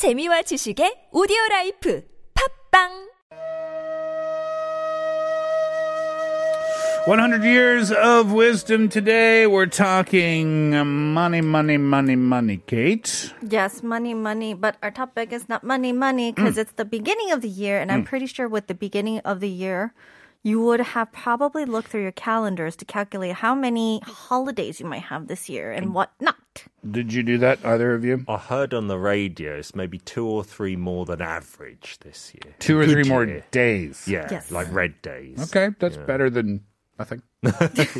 재미와 지식의 오디오 라이프 팝빵 100 years of wisdom today. We're talking money, money, money, money, Kate. Yes, money, money. But our topic is not money, money because it's the beginning of the year. And I'm pretty sure with the beginning of the year, you would have probably looked through your calendars to calculate how many holidays you might have this year and what not. Did you do that, either of you? I heard on the radio it's maybe two or three more than average this year. Two or Good three more year. days. Yeah, Yes. like red days. Okay, that's better than nothing.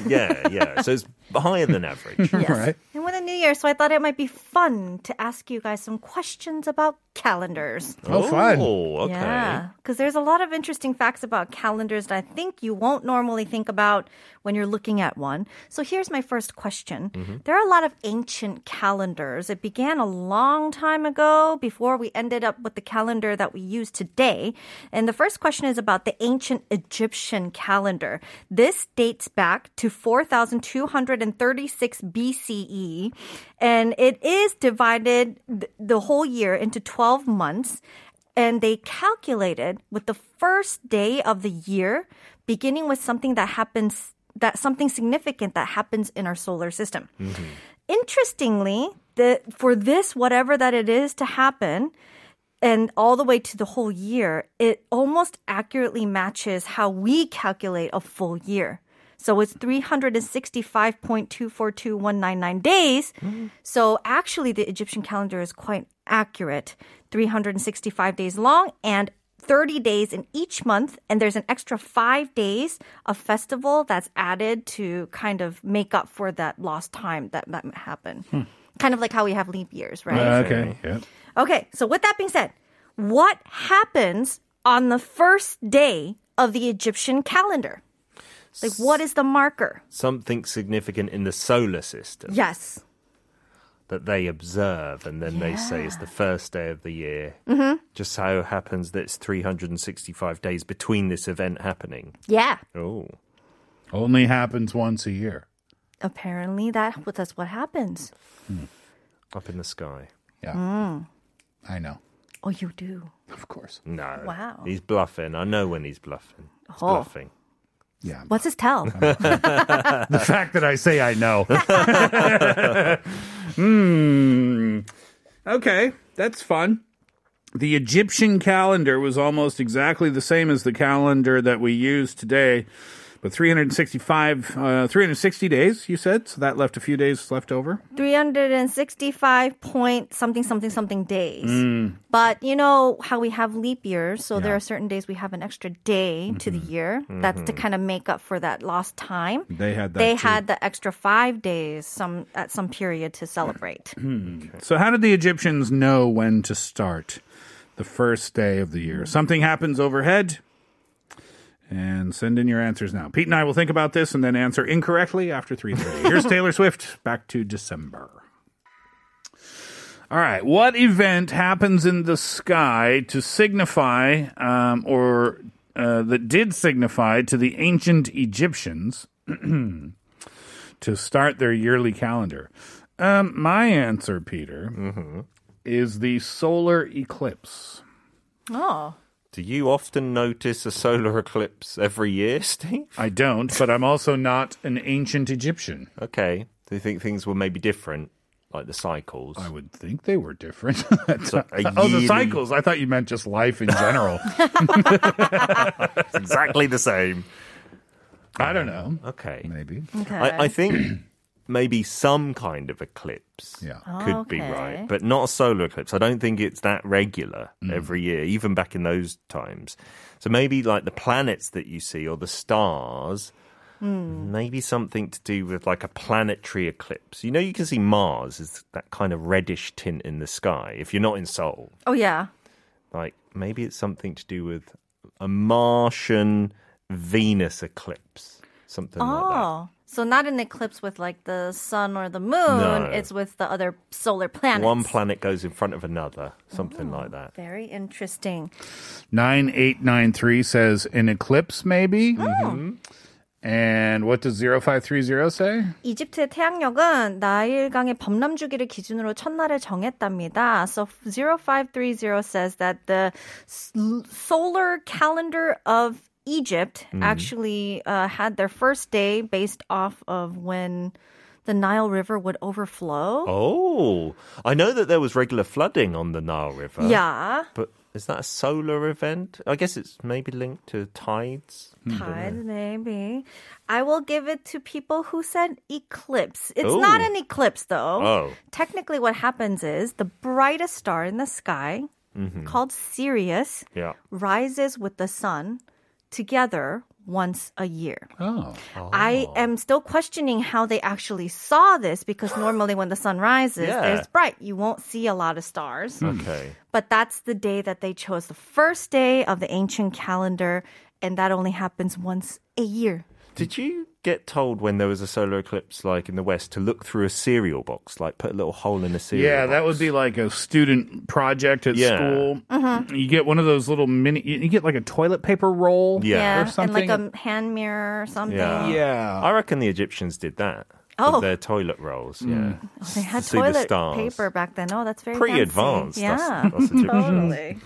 yeah, yeah. So it's higher than average. Yes. Right. And with a new year, so I thought it might be fun to ask you guys some questions about calendars. Oh, fun. Oh, okay. Yeah, because there's a lot of interesting facts about calendars that I think you won't normally think about when you're looking at one. So here's my first question. Mm-hmm. There are a lot of ancient calendars. It began a long time ago before we ended up with the calendar that we use today. And the first question is about the ancient Egyptian calendar. This dates back to 4236 BCE and it is divided th- the whole year into 12 months and they calculated with the first day of the year beginning with something that happens that something significant that happens in our solar system. Mm-hmm. Interestingly the for this whatever that it is to happen and all the way to the whole year it almost accurately matches how we calculate a full year so it's 365.242199 days. So actually, the Egyptian calendar is quite accurate 365 days long and 30 days in each month. And there's an extra five days of festival that's added to kind of make up for that lost time that, that happened. Kind of like how we have leap years, right? Uh, okay. Yeah. Okay, so with that being said, what happens on the first day of the Egyptian calendar? Like, what is the marker? Something significant in the solar system Yes. that they observe, and then they say it's the first day of the year. Mm-hmm. Just so happens that it's 365 days between this event happening. Yeah. Oh. Only happens once a year. Apparently, that that's what happens. Up in the sky. Yeah. Mm. I know. Oh, you do. Of course. No. Wow. He's bluffing. I know when he's bluffing. He's Oh. bluffing. Yeah. What's his tell? the fact that I say I know. hmm. Okay, that's fun. The Egyptian calendar was almost exactly the same as the calendar that we use today, but 365, uh, 360 days, you said? So that left a few days left over? 365 point something, something, something days. Mm. But you know how we have leap years, so there are certain days we have an extra day to the mm-hmm. year. That's to mm-hmm. kind of make up for that lost time. They had that. They too. had the extra five days some at some period to celebrate. So, how did the Egyptians know when to start the first day of the year? Something happens overhead. And send in your answers now. Pete and I will think about this and then answer incorrectly after 3:30. Here's Taylor Swift back to December. All right, what event happens in the sky to signify um, or uh, that did signify to the ancient Egyptians to start their yearly calendar? Um, my answer, Peter, is the solar eclipse. Oh. Do you often notice a solar eclipse every year, Steve? I don't, but I'm also not an ancient Egyptian. Okay. Do you think things were maybe different, like the cycles? I would think they were different. So a oh, the cycles. I thought you meant just life in general. It's exactly the same. I don't know. Okay. Maybe. Okay. I, I think maybe some kind of eclipse Yeah. could be Okay. right, but not a solar eclipse. I don't think it's that regular Mm. every year, even back in those times. So maybe like the planets that you see or the stars. Maybe something to do with like a planetary eclipse. You know, you can see Mars as that kind of reddish tint in the sky if you're not in Seoul. oh yeah. Like maybe it's something to do with a Martian Venus eclipse, something like that. Oh. So not an eclipse with like the sun or the moon. No. It's with the other solar planets. One planet goes in front of another, something like that. Very interesting. 9893 says an eclipse, maybe. Oh. And what does 0530 say? 이집트의 태양력은 나일강의 범람주기를 기준으로 첫날을 정했답니다. So 0530 says that the s- solar calendar of Egypt mm-hmm. actually uh, had their first day based off of when the Nile River would overflow. Oh, I know that there was regular flooding on the Nile River. Yeah. But is that a solar event? I guess it's maybe linked to tides. Hmm. Tide, maybe. I will give it to people who said eclipse. It's Ooh. not an eclipse, though. Oh. Technically, what happens is the brightest star in the sky, mm-hmm. called Sirius, Yeah. rises with the sun together once a year. Oh. oh. I am still questioning how they actually saw this because normally when the sun rises, Yeah. there's bright. You won't see a lot of stars. Hmm. Okay. But that's the day that they chose, the first day of the ancient calendar, and that only happens once a year. Did you get told when there was a solar eclipse, like in the West, to look through a cereal box, like put a little hole in a cereal? Yeah, that would be like a student project at Yeah. school. Mm-hmm. You get one of those little mini, you get like a toilet paper roll. Yeah. and something. like a hand mirror or something. Yeah. Yeah. I reckon the Egyptians did that. Oh. With their toilet rolls. Yeah. Mm. Oh, they had To see the toilet stars. paper back then. Oh, that's very Pretty fancy. advanced. Yeah, That's, that's totally.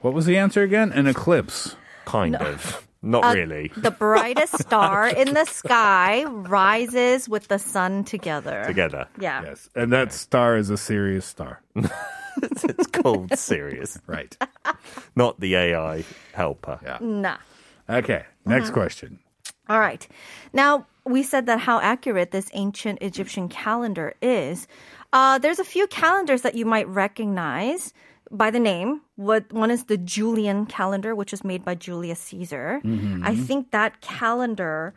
What was the answer again? An eclipse. Kind of. Not Uh, really. The brightest star in the sky rises with the sun together. Together. Yeah. Yes. And that star is a Sirius star. It's called Sirius, Right. not the AI helper. Yeah. Nah. Okay. Next question. All right. Now, we said that how accurate this ancient Egyptian calendar is. Uh, there's a few calendars that you might recognize by the name. What one is the Julian calendar, which was made by Julius Caesar. Mm-hmm. I think that calendar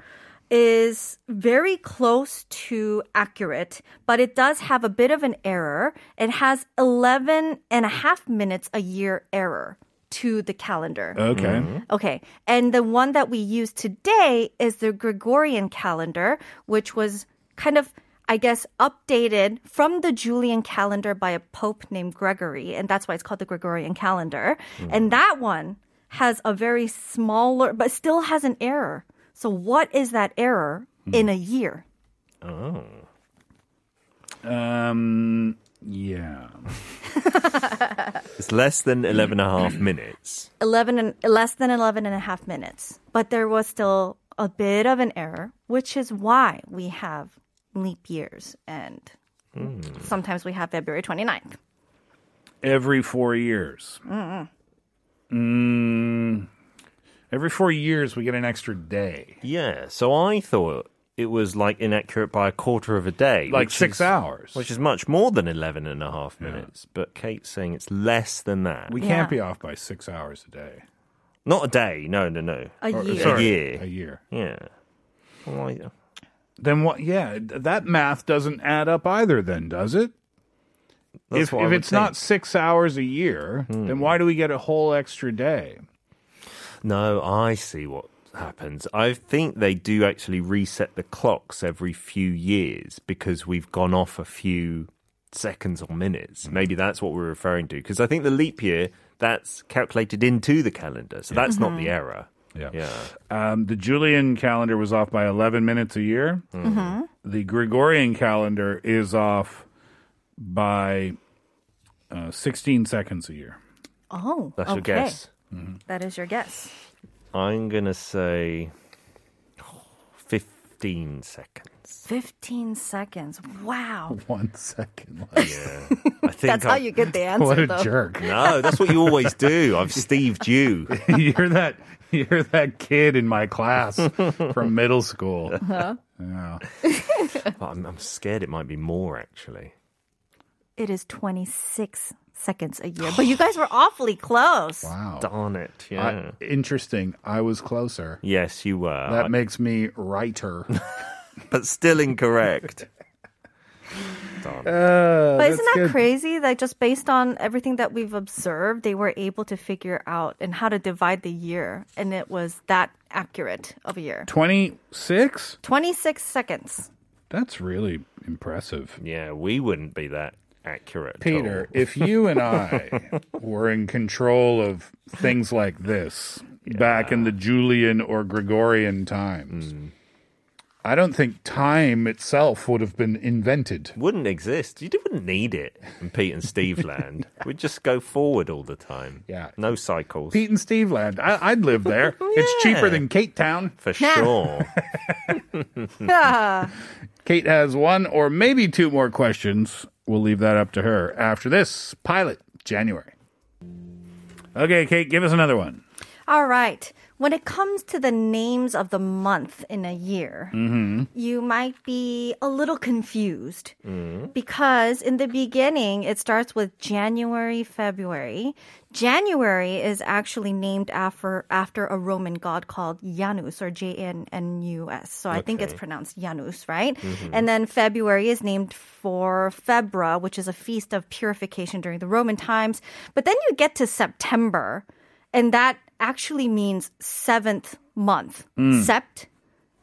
is very close to accurate, but it does have a bit of an error. It has 11 and a half minutes a year error to the calendar. Okay. Mm-hmm. Okay. And the one that we use today is the Gregorian calendar, which was kind of, I guess, updated from the Julian calendar by a pope named Gregory. And that's why it's called the Gregorian calendar. And that one has a very smaller, but still has an error. So what is that error in a year? Oh. Um, yeah. It's less than 11 and a half minutes. 11 and less than 11 and a half minutes. But there was still a bit of an error, which is why we have leap years and sometimes we have February 29th. Every four years. Mm, every four years, we get an extra day. Yeah. So I thought it was like inaccurate by a quarter of a day. Like six is- hours. Which is much more than 11 and a half minutes. But Kate's saying it's less than that. we can't be off by six hours a day. Not a day. No, no, no. A Or- year. sorry, year. A year. Yeah. Well, I- Then what? Yeah, that math doesn't add up either. Then does it? that's if if it's not six hours a year, hmm. then why do we get a whole extra day? No, I see what happens. I think they do actually reset the clocks every few years because we've gone off a few seconds or minutes. Maybe that's what we're referring to. Because I think the leap year, that's calculated into the calendar. So that's not the mm-hmm. error. Yeah. Yeah. Um, the Julian calendar was off by 11 minutes a year. The Gregorian calendar is off by uh, 16 seconds a year. Oh, That's okay. your guess. That is your guess. I'm going to say 15 seconds. 15 seconds. Wow. One second. left. Yeah. I think That's how you get the answer, what a though. jerk. No, that's what you always do. I've Steved you. you're that you're that kid in my class from middle school. Uh-huh. Yeah. I'm, I'm scared it might be more, actually. It is 26 seconds a year. But you guys were awfully close. Wow. Darn it. Yeah. I- interesting. I was closer. yes, you were. That makes me righter. But still incorrect. Uh, But isn't that good. crazy that just based on everything that we've observed, they were able to figure out and how to divide the year, and it was that accurate of a year. 26? 26 seconds. That's really impressive. Yeah, we wouldn't be that accurate. Peter, if you and I were in control of things like this back in the Julian or Gregorian times, I don't think time itself would have been invented. Wouldn't exist. You wouldn't need it in Pete and Steve land. We'd just go forward all the time. Yeah. No cycles. Pete and Steve land. I, I'd live there. It's cheaper than Cape Town. For sure. Kate has one or maybe two more questions. We'll leave that up to her after this pilot, January. Okay, Kate, give us another one. All right. When it comes to the names of the month in a year, mm-hmm. you might be a little confused mm-hmm. because in the beginning it starts with January, February. January is actually named after after a Roman god called Janus or J N N U S. So I think it's pronounced Janus, right? Mm-hmm. And then February is named for Febra, which is a feast of purification during the Roman times. But then you get to September, and that actually means seventh month, sept,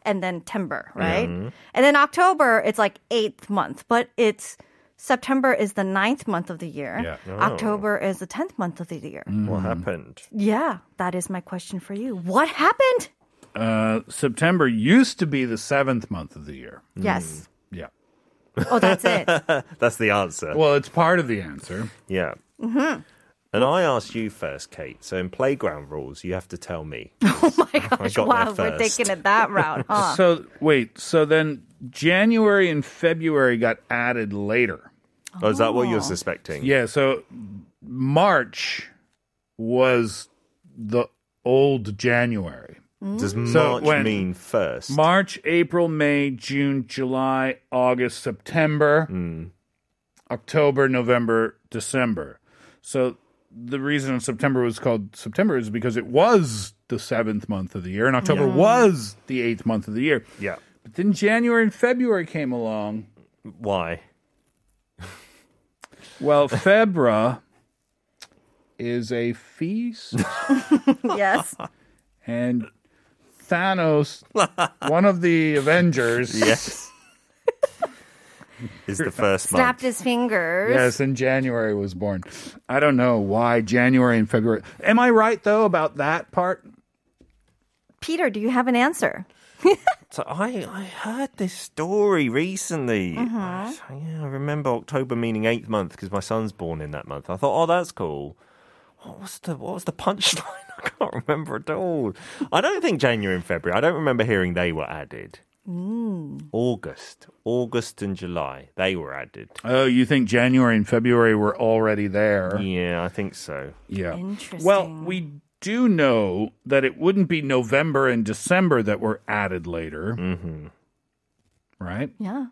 and then timber, right? And then October, it's like eighth month, but it's September is the ninth month of the year. Yeah. October is the tenth month of the year. what happened? Yeah, that is my question for you. What happened? Uh, September used to be the seventh month of the year. Yes. Yeah. Oh, that's it. That's the answer. Well, it's part of the answer. Yeah. Mm-hmm. And I asked you first, Kate. So in playground rules, you have to tell me. oh my gosh! Wow, we're first. taking it that route, huh? So, wait, so then January and February got added later. Oh, is that what Oh. you're suspecting? Yeah, so March was the old January. Does mm. So March when- mean first? March, April, May, June, July, August, September, mm. October, November, December. So the reason September was called September is because it was the seventh month of the year, and October was the eighth month of the year. yeah. But then January and February came along. Why? Well, Febra is a feast, yes. and Thanos, one of the Avengers, Yes. is the first month. Snapped his fingers. Yes, in January was born. I don't know why January and February. Am I right though about that part? Peter, do you have an answer? So I, I heard this story recently. Mm-hmm. I, yeah, I remember October meaning eighth month because my son's born in that month. I thought, oh, that's cool. What was the what was the punchline? I can't remember at all. I don't think January and February. I don't remember hearing they were added. Mm. August, August and July, they were added. Oh, you think January and February were already there? Yeah, I think so. Yeah. Interesting. Well, we do know that it wouldn't be November and December that were added later. Mm-hmm. Right? Yeah.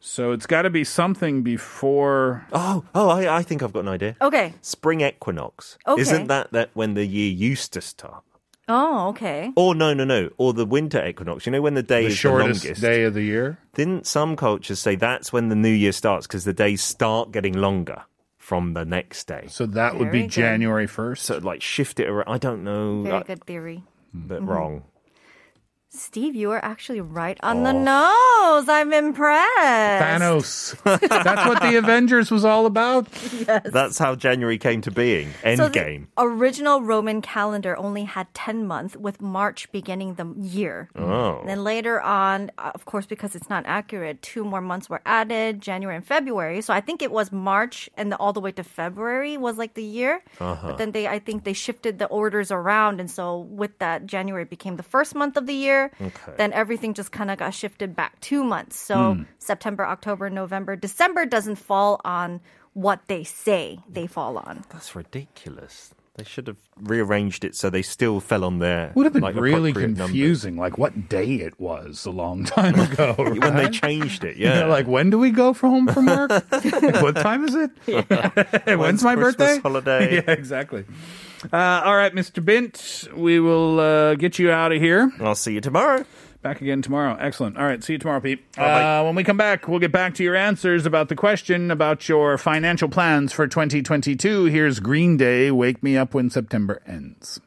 So it's got to be something before. Oh, oh, I, I think I've got an idea. Okay. Spring equinox. Okay. Isn't that that when the year used to start? Oh, okay. Or no, no, no. Or the winter equinox. You know when the day The is shortest the longest. day of the year. Didn't some cultures say that's when the new year starts because the days start getting longer from the next day? So that would be good. January 1st. So like shift it around. I don't know. Very I- good theory. but Mm-hmm. wrong. Steve, you are actually right on Oh. the nose. I'm impressed. Thanos. That's what the Avengers was all about. Yes. That's how January came to being. So Endgame. the original Roman calendar only had 10 months with March beginning the year. oh. And then later on, of course, because it's not accurate, two more months were added, January and February. So I think it was March and the, all the way to February was like the year. Uh-huh. But then they, I think they shifted the orders around. And so with that, January became the first month of the year. Then everything just kind of got shifted back two months. So hmm. September, October, November, December doesn't fall on what they say they fall on. That's ridiculous. They should have rearranged it so they still fell on their. Would have been like, really appropriate numbers. confusing, like what day it was a long time ago. when they changed it. They're Yeah, like, when do we go for home from work? what time is it? When's, my Christmas birthday? holiday? yeah, exactly. Uh, all right, Mr. Bint, we will uh, get you out of here. I'll see you tomorrow. Back again tomorrow. Excellent. All right, see you tomorrow, Pete. Uh, when we come back, we'll get back to your answers about the question about your financial plans for 2022. Here's Green Day, Wake Me Up When September Ends.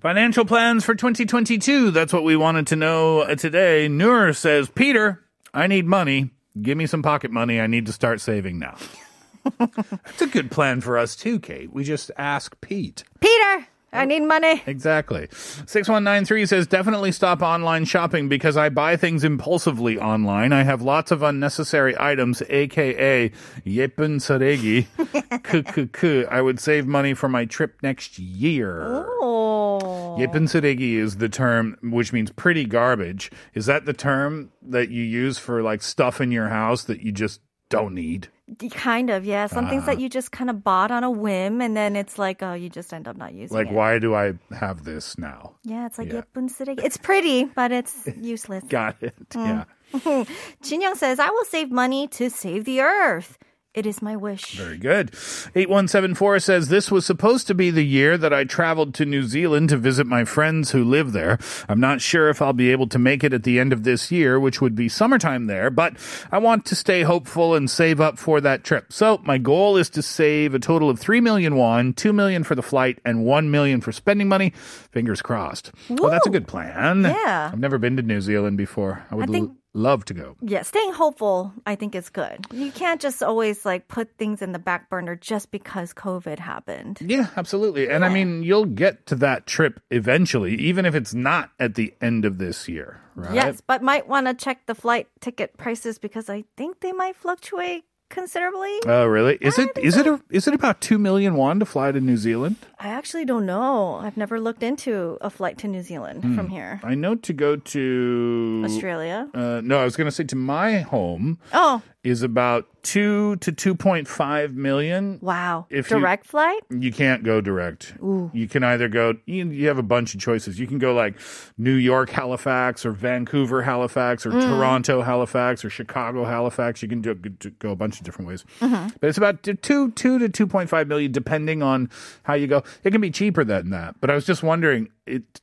Financial plans for 2022. That's what we wanted to know uh, today. Noor says, Peter, I need money. Give me some pocket money. I need to start saving now. That's a good plan for us, too, Kate. We just ask Pete. Peter! I need money. Exactly. 6193 says definitely stop online shopping because I buy things impulsively online. I have lots of unnecessary items, aka Yepun Saregi. I would save money for my trip next year. Oh. 예쁜 쓰레기 is the term which means pretty garbage. Is that the term that you use for like stuff in your house that you just don't need? Kind of, yeah. Some things Ah. that you just kind of bought on a whim, and then it's like, oh, you just end up not using Like, it. why do I have this now? Yeah, it's like Yeah. 예쁜 쓰레기. It's pretty, but it's useless. Got it. Yeah. Jinyoung says, I will save money to save the earth. It is my wish. Very good. 8174 says, This was supposed to be the year that I traveled to New Zealand to visit my friends who live there. I'm not sure if I'll be able to make it at the end of this year, which would be summertime there, but I want to stay hopeful and save up for that trip. So my goal is to save a total of 3 million won, 2 million for the flight, and 1 million for spending money. Fingers crossed. Well, that's a good plan. Yeah. I've never been to New Zealand before. I would think- l- love to go. Yeah, staying hopeful, I think, is good. You can't just always like put things in the back burner just because COVID happened. Yeah, absolutely. And I mean, you'll get to that trip eventually, even if it's not at the end of this year, right? Yes, but might want to check the flight ticket prices because I think they might fluctuate considerably. Oh, really? Is it is it a, is it about two million won to fly to New Zealand? I actually don't know. I've never looked into a flight to New Zealand Hmm. from here. I know to go to Australia. Uh, no, I was going to say to my home Oh, is about two to two point five million. wow. If you- Direct flight? You can't go direct. Ooh. You can either go. You, you have a bunch of choices. You can go like New York Halifax or Vancouver Halifax or mm. Toronto Halifax or Chicago Halifax. You can do, go a bunch of different ways. Mm-hmm. But it's about two two to two point five million, depending on how you go. It can be cheaper than that. But I was just wondering, it's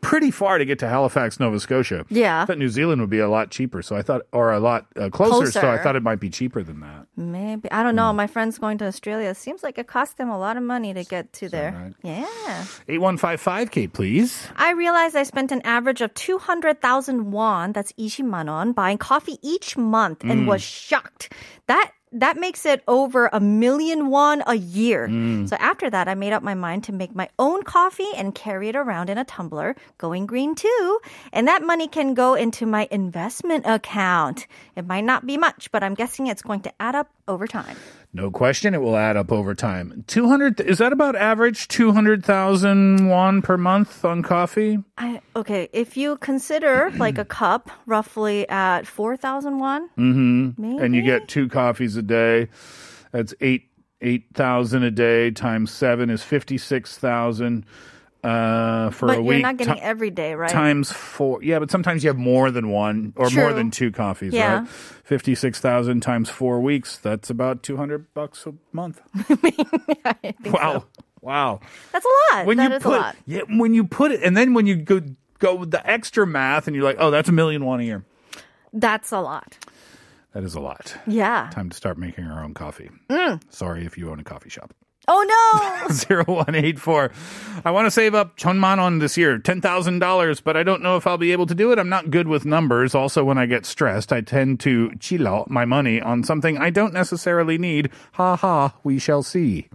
pretty far to get to Halifax, Nova Scotia. Yeah. I thought New Zealand would be a lot cheaper. So I thought, or a lot uh, closer, So I thought it might be cheaper than that. Maybe. I don't know. Hmm. My friends going to Australia. Seems like it cost them a lot of money to get to there. right? Yeah. Eight one five five Kate, please. I realized I spent an average of 200,000 won, that's 20만 won, buying coffee each month Mm. and was shocked. That that makes it over a million won a year. Mm. So after that, I made up my mind to make my own coffee and carry it around in a tumbler, going green too. And that money can go into my investment account. It might not be much, but I'm guessing it's going to add up over time. No question, it will add up over time. 200, is that about average? 200,000 won per month on coffee? I, okay, if you consider like a cup roughly at 4,000 won, Mm-hmm. And you get two coffees a day. That's eight, 8,000 a day times seven is 56,000 uh, for but a week. you're not getting Ti- every day, right? Times four. Yeah, but sometimes you have more than one or more than two coffees, Yeah. right? 56,000 times four weeks. That's about 200 bucks a month. Wow. so. Wow. That's a lot. when That you is put a lot. yeah when you put it and then when you go go with the extra math and you're like oh that's a million one a year That's a lot. that is a lot Yeah. time to start making our own coffee Mm. sorry if you own a coffee shop Oh no. 0184 i want to save up chonman on this year $10000 but i don't know if i'll be able to do it. I'm not good with numbers. Also when i get stressed i tend to chill out my money on something i don't necessarily need. Ha ha. We shall see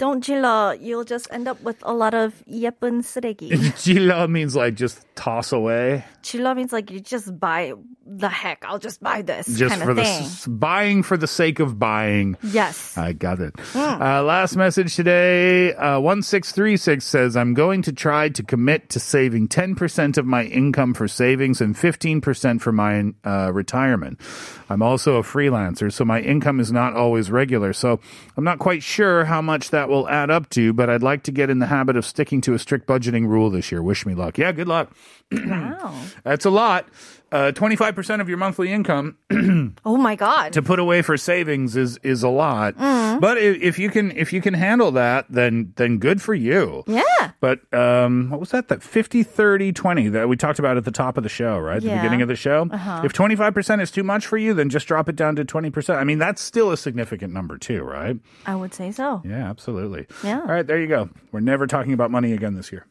Don't chilla. You'll just end up with a lot of 예쁜 쓰레기. Chila means like just toss away chilla means like you just buy the heck. I'll just buy this just kind for of the thing. s- buying for the sake of buying. yes. I got it. Hmm. Uh, last message today. Uh, 1636 says, I'm going to try to commit to saving 10% of my income for savings and 15% for my uh, retirement. I'm also a freelancer, so my income is not always regular. So I'm not quite sure how much that will add up to, but I'd like to get in the habit of sticking to a strict budgeting rule this year. Wish me luck. Yeah, good luck. wow. That's a lot. Uh, 25% of your monthly income Oh my god. to put away for savings is is a lot. Mm. But if, if you can if you can handle that, then then good for you. yeah. But um, what was that? That 50, 30, 20 that we talked about at the top of the show, right? The beginning of the show. Uh-huh. If 25% is too much for you, then just drop it down to 20%. I mean, that's still a significant number too, right? I would say so. Yeah, absolutely. Absolutely. Yeah. All right, there you go. We're never talking about money again this year.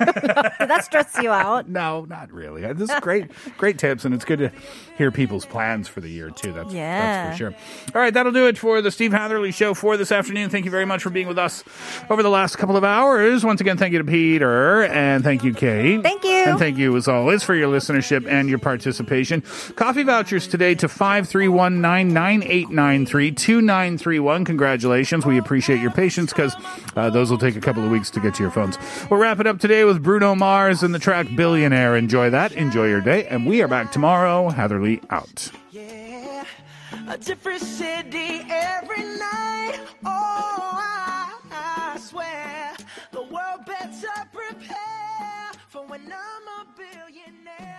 Did that stress you out? No, not really. This is great, great tips, and it's good to hear people's plans for the year too. That's Yeah. that's for sure. All right, that'll do it for the Steve Hatherly Show for this afternoon. Thank you very much for being with us over the last couple of hours. Once again, thank you to Peter and thank you, Kate. Thank you. and thank you as always for your listenership and your participation. Coffee vouchers today to five three one nine nine eight nine three two nine three one. Congratulations. We appreciate your patience because uh, those will take a couple of weeks to get to your phones. We'll wrap it up today with Bruno Mars and the track Billionaire. Enjoy that. Enjoy your day. And we are back tomorrow. Hatherly out. Yeah, a different city every night. Oh, I, I swear the world better prepare for when I'm a billionaire.